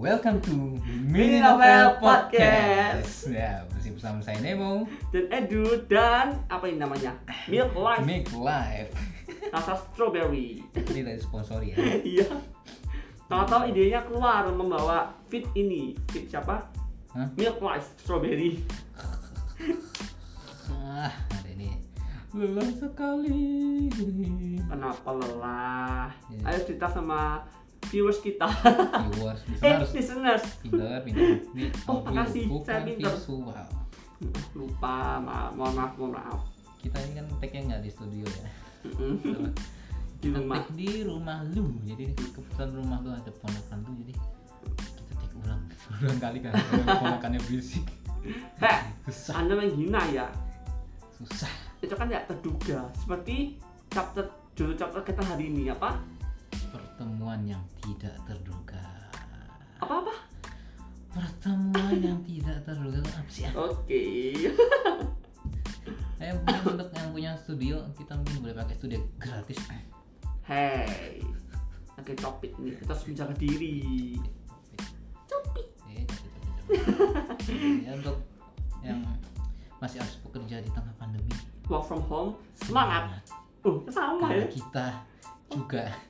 Welcome to Mini Novel Podcast. Ya, masih bersama saya Nemo. dan Edu dan apa ini namanya Milk Life Make life. rasa strawberry Ini dari sponsori ya. iya tahu-tahu idenya keluar membawa fit ini fit siapa Hah? Milk Life strawberry Ah, ada ini. Lelah sekali. kenapa lelah Iya. ayo cerita sama viewers kita Viewers, eh listeners. listeners Pinter, pinter. Ini Oh, makasih. bukan Saya pinter. visual. lupa maaf mohon maaf mohon maaf Kita ini kan tag-nya nggak di studio ya. Di Kita rumah di rumah lu. Jadi kebetulan rumah lu ada ponakan lu jadi kita tag ulang. Ulang kali kan ponakannya berisik. heh Susah, anda menghina ya susah. itu kan tidak terduga seperti chapter judul chapter kita hari ini apa Pertemuan yang tidak terduga. apa apa Pertemuan yang tidak terduga apa sih? oke Eh, mungkin untuk yang punya studio kita mungkin boleh pakai studio gratis. Hey, oke topik nih kita harus menjaga diri. Topik. Eh, ya untuk yang masih harus bekerja di tengah pandemi. Work from home, semangat. Uh, sama Karena ya. kita juga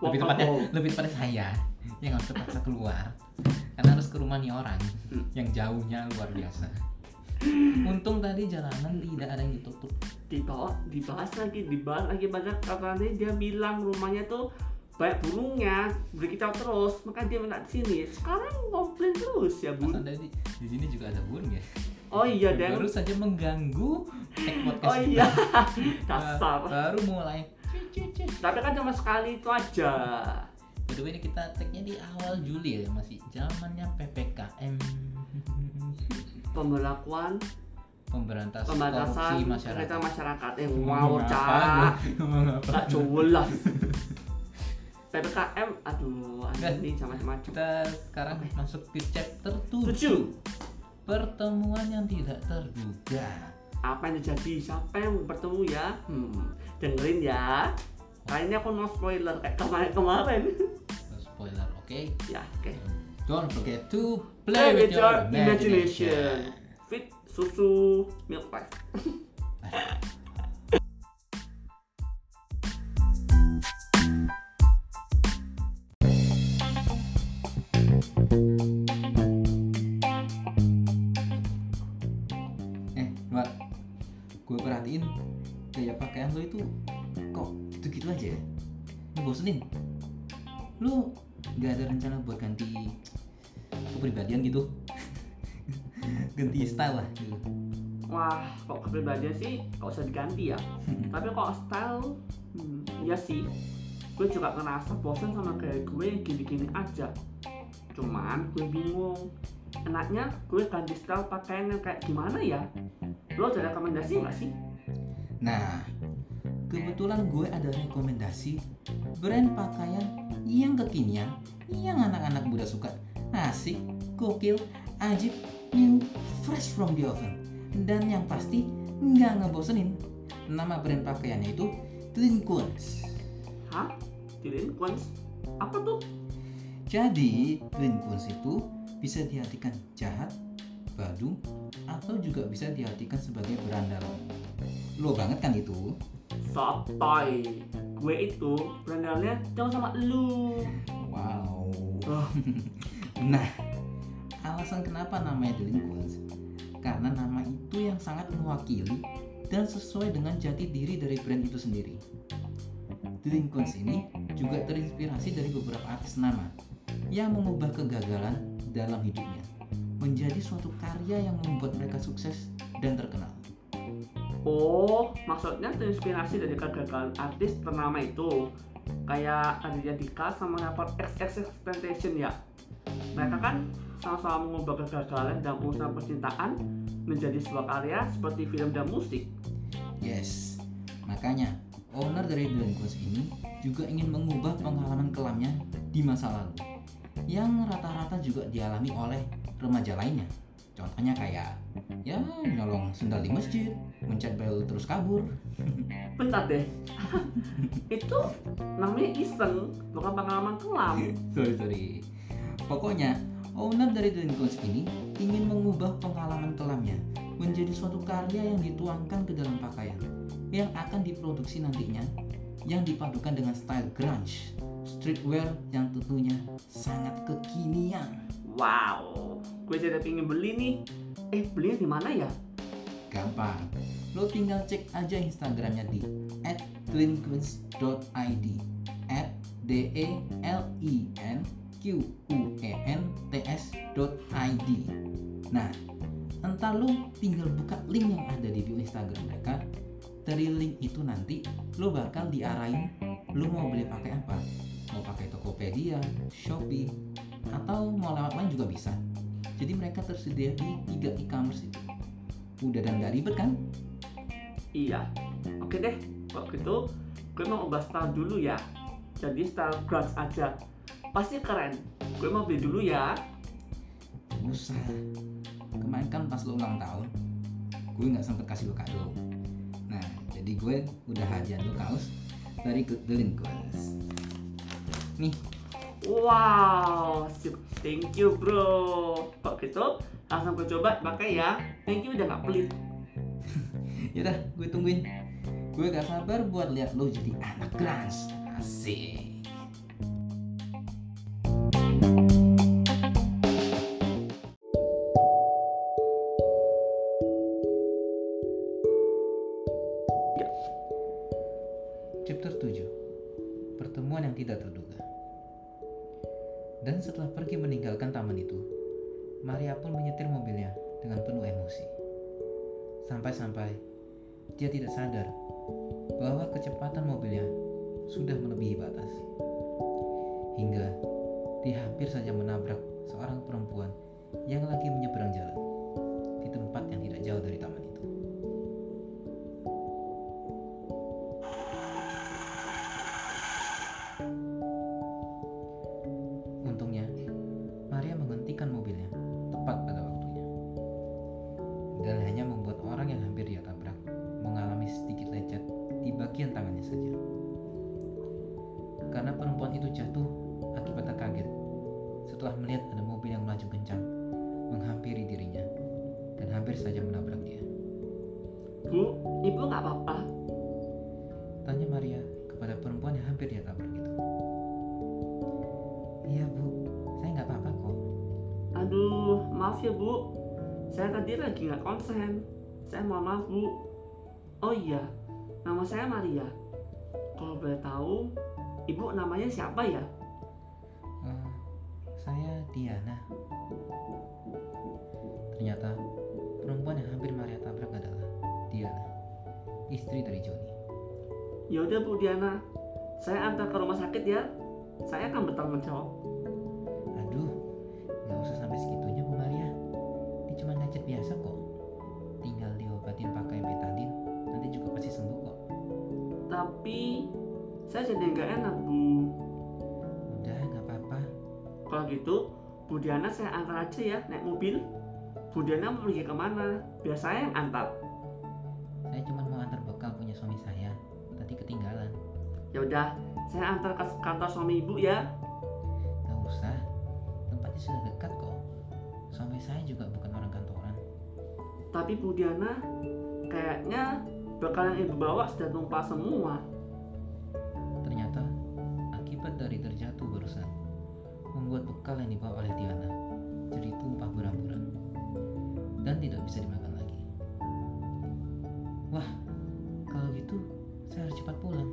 lebih tepatnya home. lebih tepatnya saya yang harus terpaksa keluar karena harus ke rumah nih orang Hmm. yang jauhnya luar biasa. Untung tadi jalanan tidak ada yang ditutup. Dibawa, dibahas lagi, dibahas lagi banyak karena dia bilang rumahnya tuh banyak burungnya, berkicau terus, maka dia minta sini. Sekarang komplain terus ya bun. Masa di sini juga ada burung ya. Oh iya dan Baru saja mengganggu podcast. oh iya dasar. Baru mulai. Tapi kan cuma sekali itu aja. By the way ini kita tagnya di awal Juli ya masih zamannya ppkm Pemberlakuan pemberantasan korupsi pembatasan masyarakat. kereta masyarakat. Eh Ngomong wow, apa? cak. Gak jelas. PPKM, aduh, ada nih macam-macam. Kita sekarang masuk ke chapter 7 Tujuh. Pertemuan yang tidak terduga. Apa yang terjadi? Siapa yang bertemu ya? Hmm, dengerin ya. Kali ini aku no spoiler kayak kemarin-kemarin. No spoiler, oke? ya, oke. Don't forget to Play play with your imagination. Fit susu milk pies. Eh, Mbak, gue perhatiin gaya pakaian lo itu kok gitu-gitu aja ya? Ngebosenin. Lu gak ada rencana buat ganti kepribadian gitu? ganti style lah gitu. Wah, kok kepribadian sih gak usah diganti ya. Tapi kok style, hmm, iya sih. Gue juga ngerasa bosan sama gaya gue yang gini-gini aja. Cuman gue bingung. Enaknya gue ganti style pakaian yang kayak gimana ya? Lo ada rekomendasi nggak sih? Nah, kebetulan gue ada rekomendasi brand pakaian yang kekinian, yang anak-anak muda suka. Asik, gokil, ajib, new, fresh from the oven. Dan yang pasti nggak ngebosenin. Nama brand pakaiannya itu Twinkons. Hah? Delinquents? Apa tuh? Jadi, Twinkons itu bisa diartikan jahat, badung, atau juga bisa diartikan sebagai berandal. Lo banget kan itu? Sotoy. Gue itu berandalnya jauh sama lu. Wow. Oh, Nah, alasan kenapa namanya Delinquents? Karena nama itu yang sangat mewakili dan sesuai dengan jati diri dari brand itu sendiri. Delinquents ini juga terinspirasi dari beberapa artis nama yang mengubah kegagalan dalam hidupnya menjadi suatu karya yang membuat mereka sukses dan terkenal. Oh, maksudnya terinspirasi dari kegagalan artis ternama itu kayak Raditya Dika sama rapper XXXTentacion ya. Mereka kan sama-sama mengubah kegagalan dalam urusan percintaan menjadi sebuah karya seperti film dan musik. Yes, makanya owner dari Delinquents ini juga ingin mengubah pengalaman kelamnya di masa lalu yang rata-rata juga dialami oleh remaja lainnya. Contohnya kayak ya nyolong sendal di masjid, mencet bel terus kabur. Bentar deh, itu namanya iseng, bukan pengalaman kelam. sorry sorry. Pokoknya, owner dari Delinquents ini ingin mengubah pengalaman kelamnya menjadi suatu karya yang dituangkan ke dalam pakaian yang akan diproduksi nantinya yang dipadukan dengan style grunge, streetwear yang tentunya sangat kekinian. Wow, gue jadi pengen beli nih. Eh, belinya di mana ya? Gampang, lo tinggal cek aja Instagramnya di @delinquents.id at d e l i n q u e n t s id. Nah, entar lo tinggal buka link yang ada di bio Instagram mereka. Dari link itu nanti lo bakal diarahin lo mau beli pakai apa. Mau pakai Tokopedia, Shopee, atau mau lewat lain juga bisa. Jadi mereka tersedia di tiga e-commerce itu. Udah dan gak ribet kan? Iya. Oke deh, kalau gitu gue mau ubah style dulu ya. Jadi style grunge aja. Pasti keren. Gue mau beli dulu ya. Usah. Kemarin kan pas lo ulang tahun, gue nggak sempet kasih lo kado. Nah, jadi gue udah hadiah lo kaos dari Good Delinquents. Nih, Wow, sip. Thank you bro. Kok gitu, langsung gue coba pakai ya. Thank you udah gak pelit. yaudah gue tungguin. Gue gak sabar buat lihat lo jadi anak grunge. Asik. Sudah melebihi batas. Hingga dia hampir saja menabrak seorang perempuan yang lagi menyeberang jalan di tempat yang tidak jauh dari taman Saya tadi lagi nggak konsen. Saya mohon maaf bu. Oh iya, nama saya Maria. Kalau boleh tahu, ibu namanya siapa ya? "Eh, saya Diana. Ternyata perempuan yang hampir Maria tabrak adalah Diana, istri dari Joni. Ya udah Bu Diana, saya antar ke rumah sakit ya. Saya akan bertanggung jawab. Jadi nggak enak Bu. Udah, nggak apa-apa. Kalau gitu, Bu Diana saya antar aja ya naik mobil. Bu Diana mau pergi ke mana? Biar saya yang antar. Saya cuma mau antar bekal punya suami saya. Tadi ketinggalan. Ya udah, saya antar ke kantor suami ibu ya. Nggak usah. Tempatnya sudah dekat kok. Suami saya juga bukan orang kantoran. Tapi Bu Diana, kayaknya bekal yang ibu bawa sudah tumpah semua. Dari terjatuh barusan membuat bekal yang dibawa oleh Diana jadi tumpah berhamburan dan tidak bisa dimakan lagi. Wah, kalau gitu saya harus cepat pulang.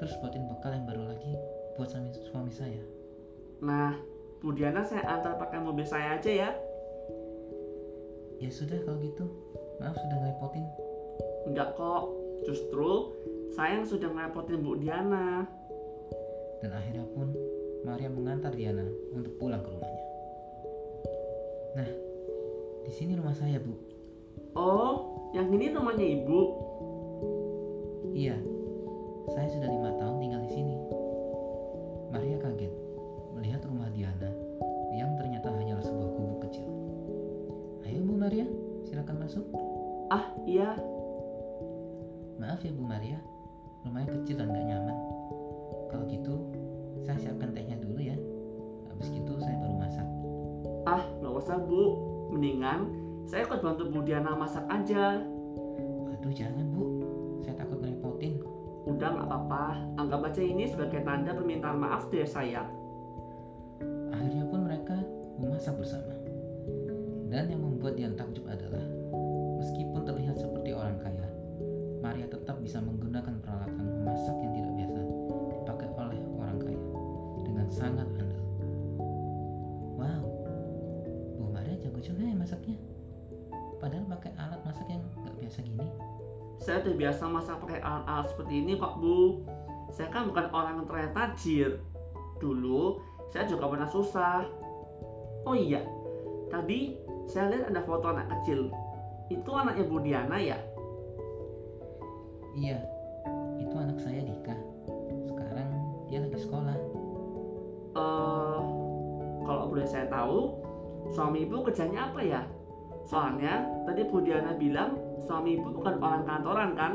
Terus buatin bekal yang baru lagi buat suami, suami saya. Nah, Bu Diana saya antar pakai mobil saya aja ya. Ya sudah kalau gitu. Maaf sudah ngerepotin. Enggak kok, justru saya yang sudah ngerepotin Bu Diana. Dan akhirnya pun Maria mengantar Diana untuk pulang ke rumahnya. Nah, di sini rumah saya, Bu. Oh, yang ini rumahnya ibu. Iya, ini sebagai tanda permintaan maaf dari saya akhirnya pun mereka memasak bersama. Dan yang membuat Dian takjub adalah meskipun terlihat seperti orang kaya Maria tetap bisa menggunakan peralatan memasak yang tidak biasa dipakai oleh orang kaya dengan sangat andal. Wow Bu Maria jago juga ya masaknya. Padahal pakai alat masak yang nggak biasa gini. Saya udah biasa masak pakai alat-alat seperti ini kok bu saya kan bukan orang yang terlihat tajir. Dulu saya juga pernah susah. Oh iya tadi saya lihat ada foto anak kecil. Itu anaknya Bu Diana ya? Iya itu anak saya Dika. Sekarang dia lagi sekolah. Eh kalau boleh saya tahu suami ibu kerjanya apa ya? Soalnya tadi Bu Diana bilang suami ibu bukan orang kantoran kan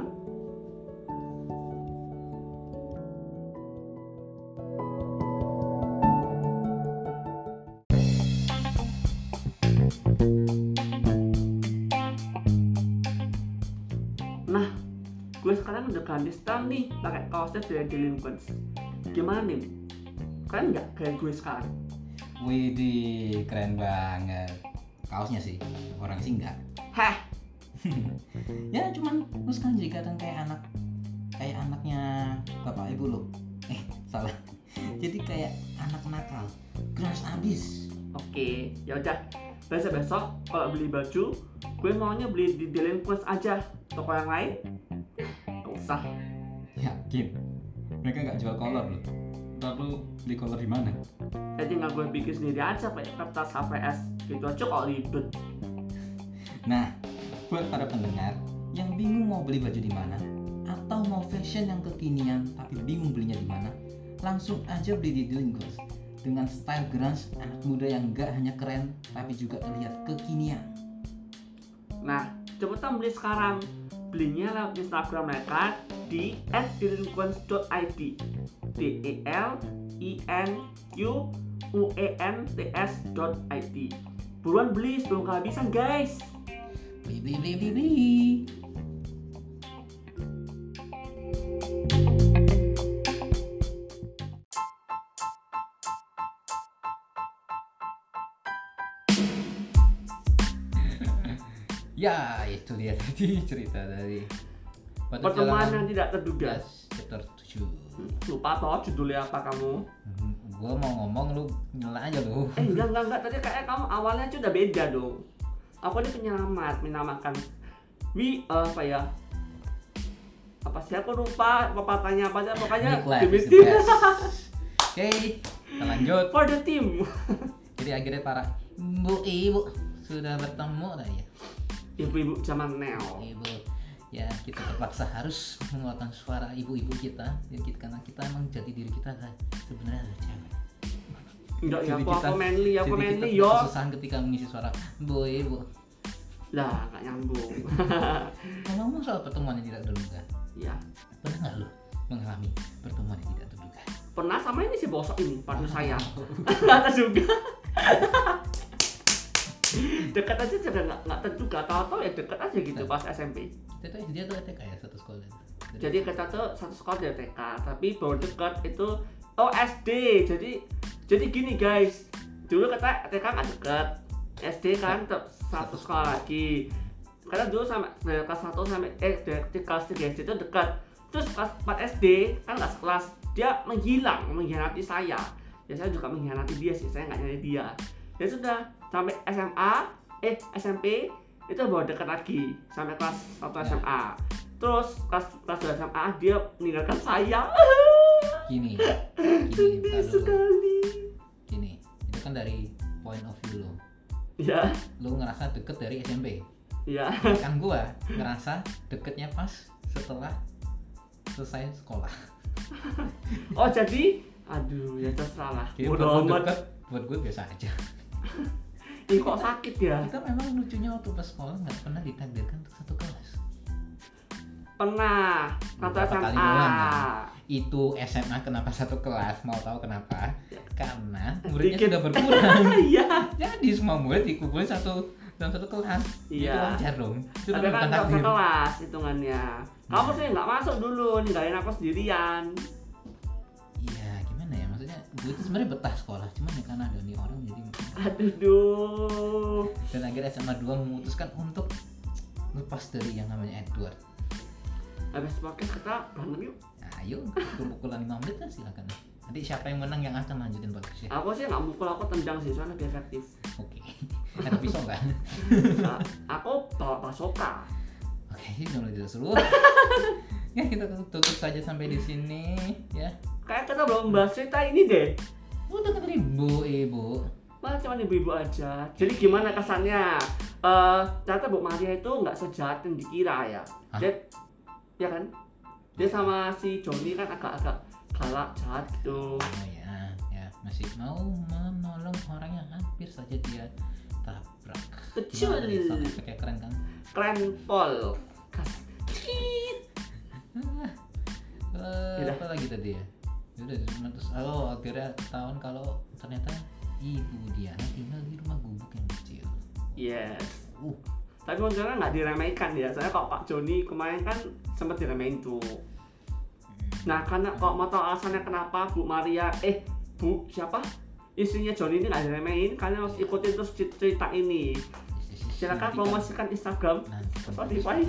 gue sekarang udah ganti style nih pakai kaosnya dari Delinquents. Gimana nih? Keren nggak kayak gue sekarang? Widih keren banget kaosnya sih orang sih enggak Hah, ya cuman lu sekarang jadi kelihatan kayak anak kayak anaknya bapak ibu lo eh salah jadi kayak anak nakal keras abis oke, ya udah. Besok besok kalau beli baju, gue maunya beli di Delinquents aja. Toko yang lain, usah. yakin mereka nggak jual kolor loh ntar lu beli kolor di mana Jadi nggak gue bikin sendiri aja pakai kertas HVS. Gitu aja kok ribet. nah buat para pendengar yang bingung mau beli baju di mana atau mau fashion yang kekinian tapi bingung belinya di mana langsung aja beli di Delinquents dengan style grunge anak muda yang nggak hanya keren tapi juga terlihat kekinian Nah, cepetan beli sekarang. Belinya lewat Instagram mereka di @delinquents.id. D E L I N Q U E N T S .id. Buruan beli sebelum kehabisan, guys. beli beli beli ya itu dia tadi cerita dari Pertemanan Jalanan yang tidak terduga. Chapter 7 Hmm, Lupa toh judulnya apa kamu? gue mau ngomong lu nyela aja lu Eh enggak enggak enggak tadi kayak kamu awalnya aja udah beda dong. Aku ini penyelamat menamakan wi eh, apa ya? Apa sih aku lupa pepatahnya apa aja pokoknya demi tim. Oke, kita lanjut. for the team. Jadi akhirnya para ibu ibu sudah bertemu lah ya. Ibu-ibu zaman now. Ibu, ya kita terpaksa harus mengeluarkan suara ibu-ibu kita, ya, kita karena kita emang jati diri kita adalah sebenarnya adalah cewek. Enggak ya Jadi aku kita- aku manly aku Jadi manly yo. kesusahan ketika mengisi suara ibu ibu. Lah enggak nyambung. Ngomong soal pertemuan yang tidak terduga, ya. pernah nggak lu mengalami pertemuan yang tidak terduga? Pernah sama ini si bosok ini partner saya. Juga. dekat aja juga nggak nggak terduga tahu-tahu ya dekat aja gitu pas SMP tuh dia tuh TK ya satu sekolah. jadi kita tuh satu sekolah dari TK tapi baru dekat itu oh SD jadi jadi gini guys. Dulu kata TK kan dekat. SD kan tetap satu sekolah lagi. Karena dulu sampai dari kelas 1 sampai eh dari kelas 3 SD itu dekat. Terus kelas 4 SD kan nggak sekelas dia menghilang mengkhianati saya. Ya saya juga mengkhianati dia sih saya nggak nyari dia ya sudah sampai SMA eh SMP itu baru dekat lagi sampai kelas 1 SMA terus kelas kelas 2 SMA dia meninggalkan saya. Gini, gini, bentar sekali. Gini, itu kan dari point of view lo. ya. Lu ngerasa deket dari SMP. ya. Kan gua ngerasa deketnya pas setelah selesai sekolah. oh jadi? Aduh ya terserah lah. Buat amat. deket, buat gue biasa aja. ini kok sakit ya Kita memang lucunya waktu pas sekolah nggak pernah ditakdirkan untuk satu kelas. pernah satu kali SMA doang, kan? Itu SMA kenapa satu kelas? Mau tahu kenapa? Ya, karena muridnya Dikit. sudah berkurang iya jadi semua murid dikumpulin satu dalam satu kelas itu Iya. wajar dong itu tapi kan takdir sekelas hitungannya kamu sih nggak masuk dulu ninggalin aku sendirian gue itu sebenarnya betah sekolah cuman ya karena ada nih orang jadi aduh duh. Dan akhirnya SMA 2 memutuskan untuk lepas dari yang namanya Edward. Habis podcast kita berantem yuk. Nah, ayo pukul-pukulan 5 menit kan silakan. Nanti siapa yang menang yang akan lanjutin podcastnya aku sih nggak mukul aku tendang sih soalnya lebih efektif. Oke ada pisau kan Nah, aku bawa pasoka. Oke kalau tidak seluruh. Ya kita tutup saja sampai di sini ya kayak kita belum bahas cerita ini deh udah kan tadi bu ibu. Malah cuma ibu-ibu aja. Jadi gimana kesannya? Eh ternyata Bu Maria itu nggak sejahat yang dikira ya. Hah? dia ya kan? Dia sama si Joni kan agak-agak galak jahat gitu. Oh ya ya. Masih mau menolong orang yang hampir saja dia tabrak. Kecil. Effect-nya keren kan? Keren pol Kas. Yaudah. apa lagi tadi ya udah terus oh akhirnya tahun kalau ternyata ibu Diana tinggal di rumah gubuk yang kecil. Yes. Uh. Tapi untungnya nggak diremehkan ya. Soalnya kalau Pak Joni kemarin kan sempat diremehin tuh nah karena kalau mau tahu alasannya kenapa Bu Maria eh Bu siapa? Istrinya Joni ini nggak diremehin kalian harus ikutin terus cerita ini. Silakan promosikan Instagram. Spotify.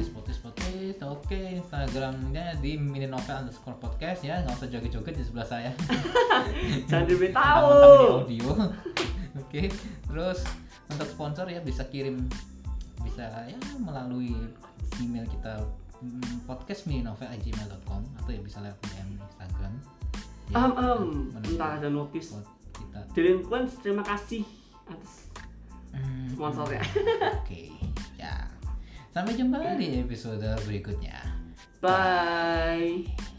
Oke. Instagramnya di mini novel underscore podcast ya. Nggak usah joget-joget di sebelah saya. Jangan diberitahu audio. Oke terus untuk sponsor ya bisa kirim bisa ya melalui email kita mm, podcastmininovel@gmail.com atau ya bisa lewat DM Instagram. Ya, um, um. bentar ada notis. kita. Delinquents terima kasih atas Mm, sponsornya. oke. ya sampai jumpa di episode berikutnya. Bye